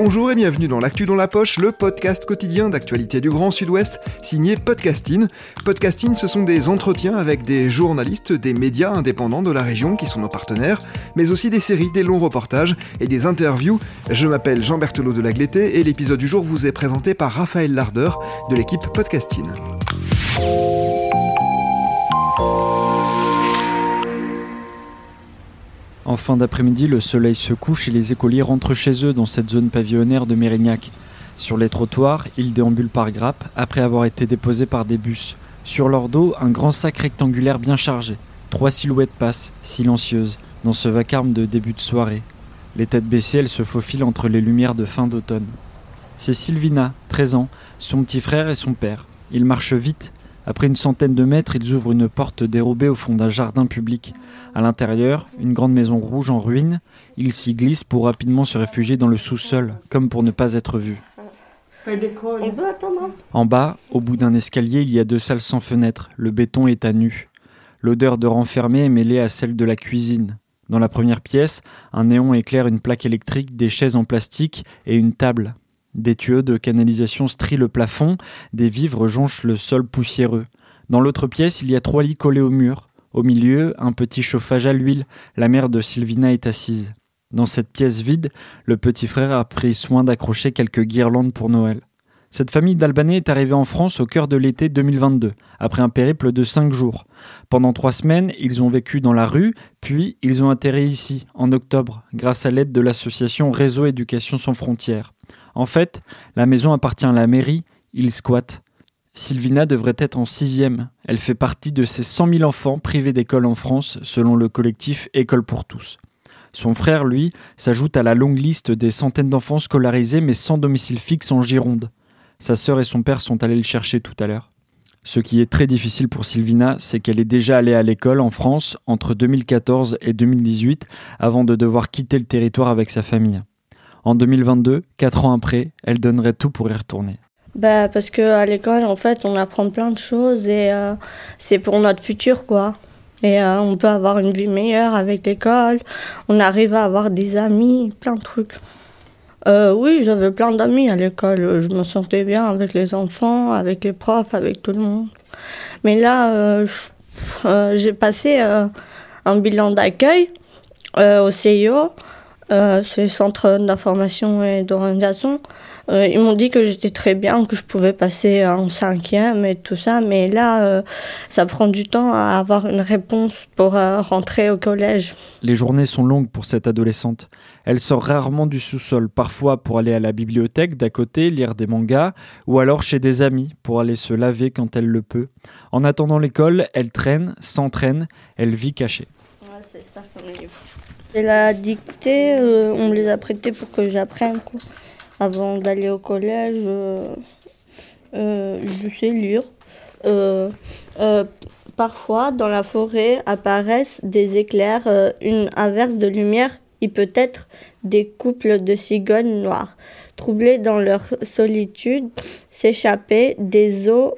Bonjour et bienvenue dans l'actu dans la poche, le podcast quotidien d'actualité du Grand Sud-Ouest, signé Podcasting. Podcasting, ce sont des entretiens avec des journalistes, des médias indépendants de la région qui sont nos partenaires, mais aussi des séries, des longs reportages et des interviews. Je m'appelle Jean Berthelot de Lagleté et l'épisode du jour vous est présenté par Raphaël Larder de l'équipe Podcasting. En fin d'après-midi, le soleil se couche et les écoliers rentrent chez eux dans cette zone pavillonnaire de Mérignac. Sur les trottoirs, ils déambulent par grappes après avoir été déposés par des bus. Sur leur dos, un grand sac rectangulaire bien chargé. Trois silhouettes passent, silencieuses, dans ce vacarme de début de soirée. Les têtes baissées, elles se faufilent entre les lumières de fin d'automne. C'est Sylvina, 13 ans, son petit frère et son père. Ils marchent vite, après une centaine de mètres, ils ouvrent une porte dérobée au fond d'un jardin public. À l'intérieur, une grande maison rouge en ruine. Ils s'y glissent pour rapidement se réfugier dans le sous-sol, comme pour ne pas être vus. En bas, au bout d'un escalier, il y a deux salles sans fenêtres. Le béton est à nu. L'odeur de renfermé est mêlée à celle de la cuisine. Dans la première pièce, un néon éclaire une plaque électrique, des chaises en plastique et une table. Des tuyaux de canalisation strient le plafond, des vivres jonchent le sol poussiéreux. Dans l'autre pièce, il y a trois lits collés au mur. Au milieu, un petit chauffage à l'huile. La mère de Sylvina est assise. Dans cette pièce vide, le petit frère a pris soin d'accrocher quelques guirlandes pour Noël. Cette famille d'Albanais est arrivée en France au cœur de l'été 2022, après un périple de cinq jours. Pendant trois semaines, ils ont vécu dans la rue, puis ils ont atterri ici, en octobre, grâce à l'aide de l'association Réseau Éducation sans frontières. En fait, la maison appartient à la mairie, ils squattent. Sylvina devrait être en sixième. Elle fait partie de ces 100 000 enfants privés d'école en France, selon le collectif École pour tous. Son frère, lui, s'ajoute à la longue liste des centaines d'enfants scolarisés mais sans domicile fixe en Gironde. Sa sœur et son père sont allés le chercher tout à l'heure. Ce qui est très difficile pour Sylvina, c'est qu'elle est déjà allée à l'école en France entre 2014 et 2018 avant de devoir quitter le territoire avec sa famille. En 2022, quatre ans après, elle donnerait tout pour y retourner. Bah parce que à l'école, en fait, on apprend plein de choses et euh, c'est pour notre futur, quoi. Et euh, on peut avoir une vie meilleure avec l'école. On arrive à avoir des amis, plein de trucs. Euh, oui, j'avais plein d'amis à l'école. Je me sentais bien avec les enfants, avec les profs, avec tout le monde. Mais là, j'ai passé un bilan d'accueil au CIO. Euh, le centre d'information et d'orientation. Euh, ils m'ont dit que j'étais très bien, que je pouvais passer en cinquième et tout ça, mais là, euh, ça prend du temps à avoir une réponse pour rentrer au collège. Les journées sont longues pour cette adolescente. Elle sort rarement du sous-sol, parfois pour aller à la bibliothèque d'à côté, lire des mangas, ou alors chez des amis pour aller se laver quand elle le peut. En attendant l'école, elle traîne, s'entraîne, elle vit cachée. C'est ça comme livre. Et la dictée, euh, on les a prêtés pour que j'apprenne. Avant d'aller au collège, euh, euh, je sais lire. parfois, dans la forêt apparaissent des éclairs, une inverse de lumière. Il peut être des couples de cigognes noires, troublés dans leur solitude, s'échapper des eaux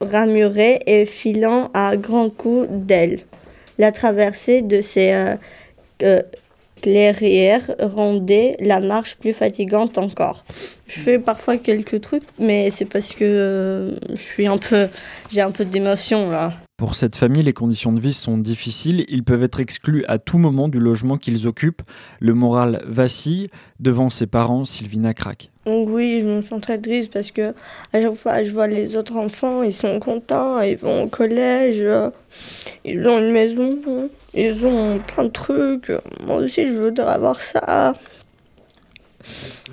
ramurées et filant à grands coups d'ailes. La traversée de ces euh, euh, clairières rendait la marche plus fatigante encore. Je fais parfois quelques trucs, mais c'est parce que euh, je suis un peu, j'ai un peu d'émotion là. Pour cette famille, les conditions de vie sont difficiles. Ils peuvent être exclus à tout moment du logement qu'ils occupent. Le moral vacille. Devant ses parents, Sylvina craque. Oui, je me sens très triste parce que à chaque fois je vois les autres enfants, ils sont contents, ils vont au collège, ils ont une maison, ils ont plein de trucs. Moi aussi, je voudrais avoir ça.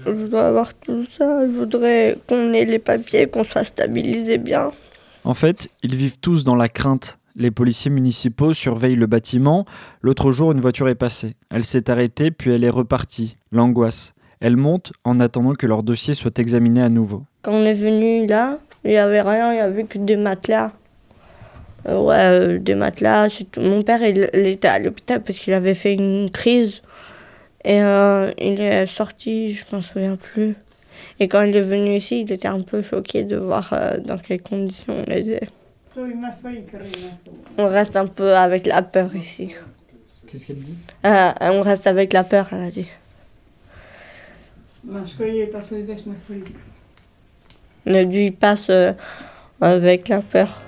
Je voudrais avoir tout ça. Je voudrais qu'on ait les papiers, qu'on soit stabilisé bien. En fait, ils vivent tous dans la crainte. Les policiers municipaux surveillent le bâtiment. L'autre jour, une voiture est passée. Elle s'est arrêtée, puis elle est repartie. L'angoisse. Elle monte en attendant que leur dossier soit examiné à nouveau. Quand on est venu là, il n'y avait rien, il n'y avait que des matelas. Euh, ouais, euh, des matelas. Mon père, il, était à l'hôpital parce qu'il avait fait une crise. Et euh, il est sorti, je ne m'en souviens plus. Et quand il est venu ici, il était un peu choqué de voir dans quelles conditions on était. On reste un peu avec la peur ici. Qu'est-ce qu'elle dit? On reste avec la peur, elle a dit. Le lui passe avec la peur.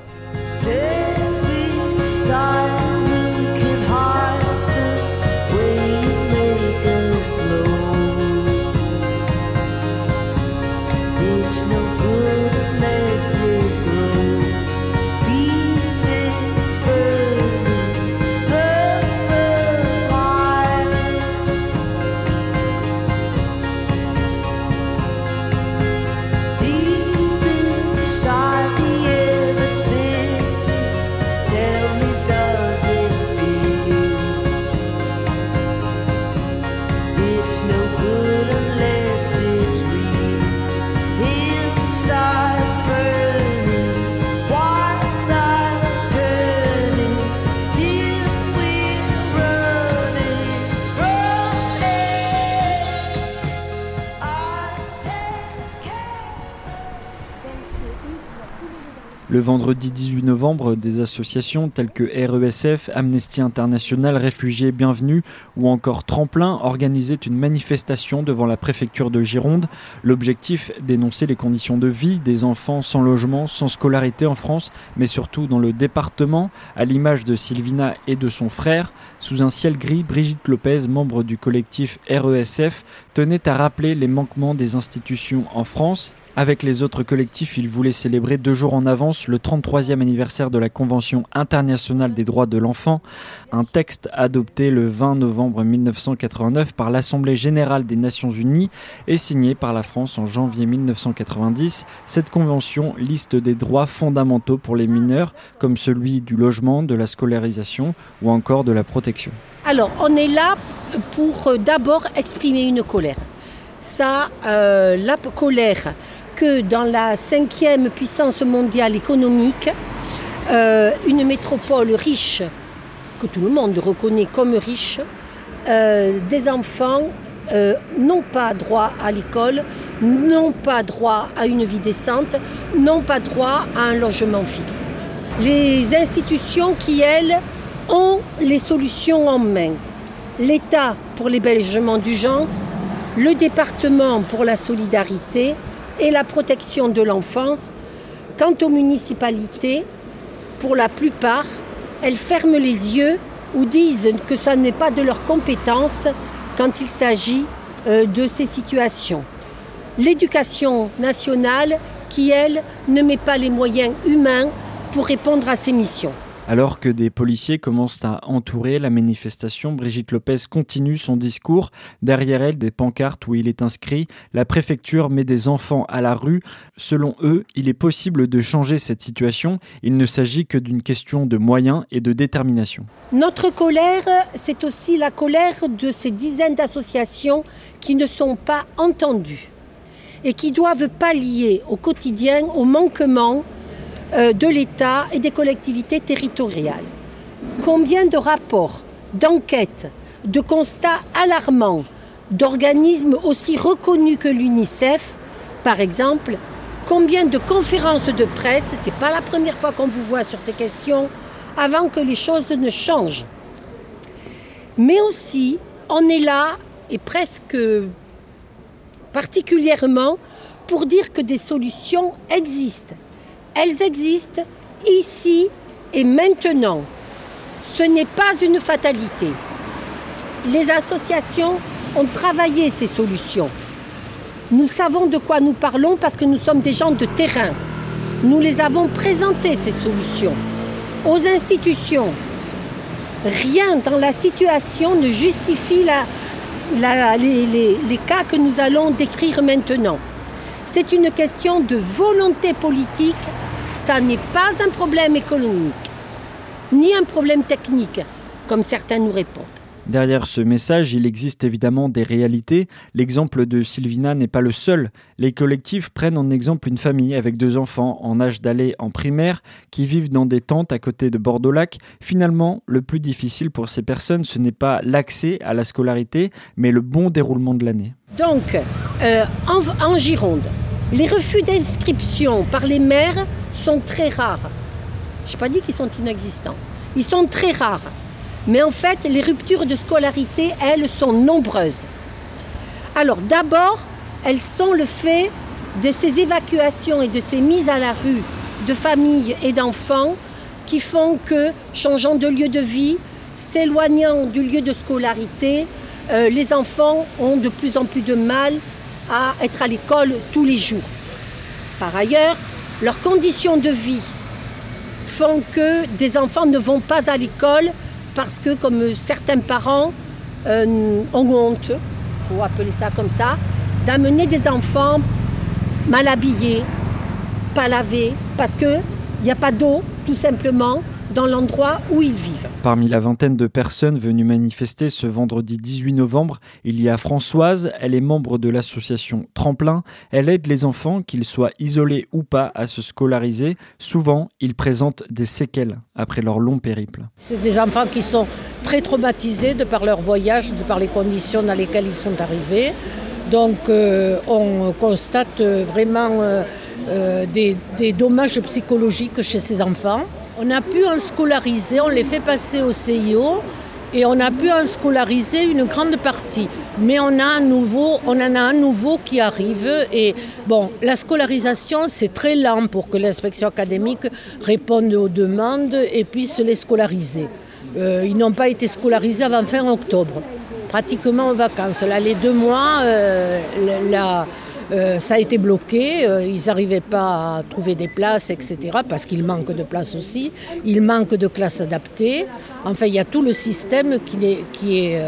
Le vendredi 18 novembre, des associations telles que RESF, Amnesty International, Réfugiés Bienvenus ou encore Tremplin organisaient une manifestation devant la préfecture de Gironde. L'objectif, dénoncer les conditions de vie des enfants sans logement, sans scolarité en France, mais surtout dans le département, à l'image de Sylvina et de son frère. Sous un ciel gris, Brigitte Lopez, membre du collectif RESF, tenait à rappeler les manquements des institutions en France avec les autres collectifs, il voulait célébrer deux jours en avance le 33e anniversaire de la Convention internationale des droits de l'enfant, un texte adopté le 20 novembre 1989 par l'Assemblée générale des Nations unies et signé par la France en janvier 1990. Cette convention liste des droits fondamentaux pour les mineurs, comme celui du logement, de la scolarisation ou encore de la protection. Alors, on est là pour euh, d'abord exprimer une colère. Ça, euh, la colère que dans la cinquième puissance mondiale économique, euh, une métropole riche, que tout le monde reconnaît comme riche, euh, des enfants euh, n'ont pas droit à l'école, n'ont pas droit à une vie décente, n'ont pas droit à un logement fixe. Les institutions qui, elles, ont les solutions en main. L'État pour l'hébergement d'urgence, le département pour la solidarité, et la protection de l'enfance. Quant aux municipalités, pour la plupart, elles ferment les yeux ou disent que ça n'est pas de leur compétence quand il s'agit euh, de ces situations. L'éducation nationale, qui, elle, ne met pas les moyens humains pour répondre à ces missions. Alors que des policiers commencent à entourer la manifestation, Brigitte Lopez continue son discours. Derrière elle, des pancartes où il est inscrit La préfecture met des enfants à la rue. Selon eux, il est possible de changer cette situation. Il ne s'agit que d'une question de moyens et de détermination. Notre colère, c'est aussi la colère de ces dizaines d'associations qui ne sont pas entendues et qui doivent pallier au quotidien aux manquements euh, de l'État et des collectivités territoriales. Combien de rapports, d'enquêtes, de constats alarmants d'organismes aussi reconnus que l'UNICEF, par exemple, combien de conférences de presse, ce n'est pas la première fois qu'on vous voit sur ces questions, avant que les choses ne changent. Mais aussi, on est là, et presque particulièrement, pour dire que des solutions existent. Elles existent ici et maintenant. Ce n'est pas une fatalité. Les associations ont travaillé ces solutions. Nous savons de quoi nous parlons parce que nous sommes des gens de terrain. Nous les avons présentées, ces solutions. Aux institutions, rien dans la situation ne justifie les, cas que nous allons décrire maintenant. C'est une question de volonté politique ça n'est pas un problème économique, ni un problème technique, comme certains nous répondent. Derrière ce message, il existe évidemment des réalités. L'exemple de Sylvina n'est pas le seul. Les collectifs prennent en exemple une famille avec deux enfants en âge d'aller en primaire qui vivent dans des tentes à côté de Bordeaux-Lac. Finalement, le plus difficile pour ces personnes, ce n'est pas l'accès à la scolarité, mais le bon déroulement de l'année. Donc, euh, en, en Gironde, les refus d'inscription par les maires sont très rares. Je n'ai pas dit qu'ils sont inexistants. Ils sont très rares. Mais en fait, les ruptures de scolarité, elles, sont nombreuses. Alors d'abord, elles sont le fait de ces évacuations et de ces mises à la rue de familles et d'enfants qui font que, changeant de lieu de vie, s'éloignant du lieu de scolarité, euh, les enfants ont de plus en plus de mal à être à l'école tous les jours. Par ailleurs, leurs conditions de vie font que des enfants ne vont pas à l'école parce que, comme certains parents euh, ont honte, il faut appeler ça comme ça, d'amener des enfants mal habillés, pas lavés, parce qu'il n'y a pas d'eau, tout simplement, dans l'endroit où ils vivent. Parmi la vingtaine de personnes venues manifester ce vendredi 18 novembre, il y a Françoise, elle est membre de l'association Tremplin, elle aide les enfants, qu'ils soient isolés ou pas, à se scolariser. Souvent, ils présentent des séquelles après leur long périple. C'est des enfants qui sont très traumatisés de par leur voyage, de par les conditions dans lesquelles ils sont arrivés. Donc euh, on constate vraiment euh, euh, des, des dommages psychologiques chez ces enfants. On a pu en scolariser, on les fait passer au CIO et on a pu en scolariser une grande partie. Mais on, a un nouveau, en a un nouveau qui arrive. Et bon, la scolarisation, c'est très lent pour que l'inspection académique réponde aux demandes et puisse les scolariser. Euh, ils n'ont pas été scolarisés avant fin octobre, pratiquement en vacances. Là, les deux mois, euh, la, euh, ça a été bloqué, euh, ils n'arrivaient pas à trouver des places, etc., parce qu'il manque de places aussi, il manque de classes adaptées. Enfin, il y a tout le système qui est, qui est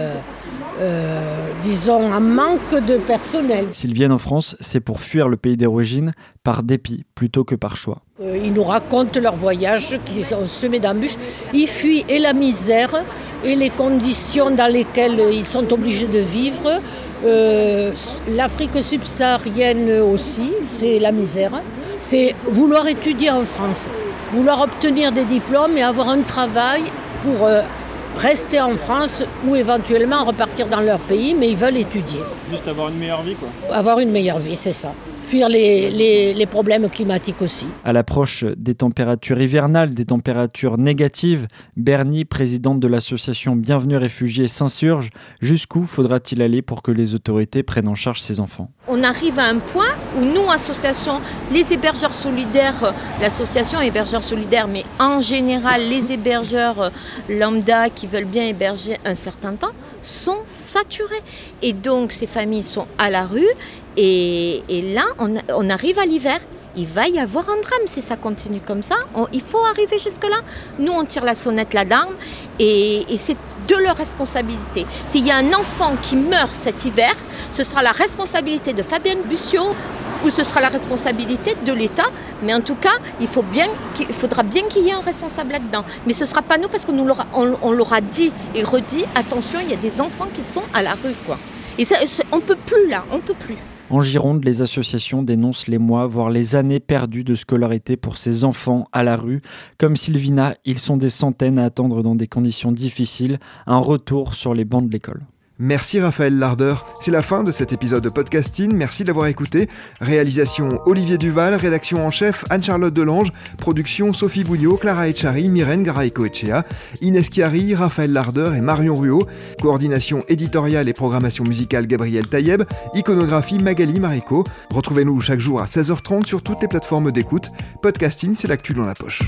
euh, disons, un manque de personnel. S'ils viennent en France, c'est pour fuir le pays d'origine par dépit plutôt que par choix. Ils nous racontent leur voyage, qui sont semés d'embûches. Ils fuient et la misère et les conditions dans lesquelles ils sont obligés de vivre. Euh, L'Afrique subsaharienne aussi, c'est la misère. C'est vouloir étudier en France, vouloir obtenir des diplômes et avoir un travail pour euh, rester en France ou éventuellement repartir dans leur pays, mais ils veulent étudier. Juste avoir une meilleure vie, quoi. Avoir une meilleure vie, c'est ça. Fuir problèmes climatiques aussi. À l'approche des températures hivernales, des températures négatives, Bernie, présidente de l'association Bienvenue Réfugiés, s'insurge. Jusqu'où faudra-t-il aller pour que les autorités prennent en charge ces enfants? On arrive à un point où nous, association, les hébergeurs solidaires, l'association hébergeurs solidaires, mais en général les hébergeurs lambda qui veulent bien héberger un certain temps, sont saturés. Et donc ces familles sont à la rue et, là, on, arrive à l'hiver. Il va y avoir un drame si ça continue comme ça. Il faut arriver jusque-là. Nous, on tire la sonnette d'alarme et, et c'est de leur responsabilité. S'il y a un enfant qui meurt cet hiver, ce sera la responsabilité de Fabienne Bussiot ou ce sera la responsabilité de l'État. Mais en tout cas, il, faudra bien qu'il y ait un responsable là-dedans. Mais ce ne sera pas nous parce qu'on l'aura on, dit et redit, attention, il y a des enfants qui sont à la rue. Et ça, on ne peut plus là, on ne peut plus. En Gironde, les associations dénoncent les mois, voire les années perdues de scolarité pour ces enfants à la rue. Comme Sylvina, ils sont des centaines à attendre dans des conditions difficiles un retour sur les bancs de l'école. Merci Raphaël Larder. C'est la fin de cet épisode de podcasting. Merci d'avoir écouté. Réalisation Olivier Duval, rédaction en chef Anne-Charlotte Delange, production Sophie Bougnot, Clara Echari, Myrène Garaïco-Echea, Inès Chiari, Raphaël Larder et Marion Ruot. Coordination éditoriale et programmation musicale Gabriel Taïeb. Iconographie Magali Marico. Retrouvez-nous chaque jour à 16h30 sur toutes les plateformes d'écoute. Podcasting, c'est l'actu dans la poche.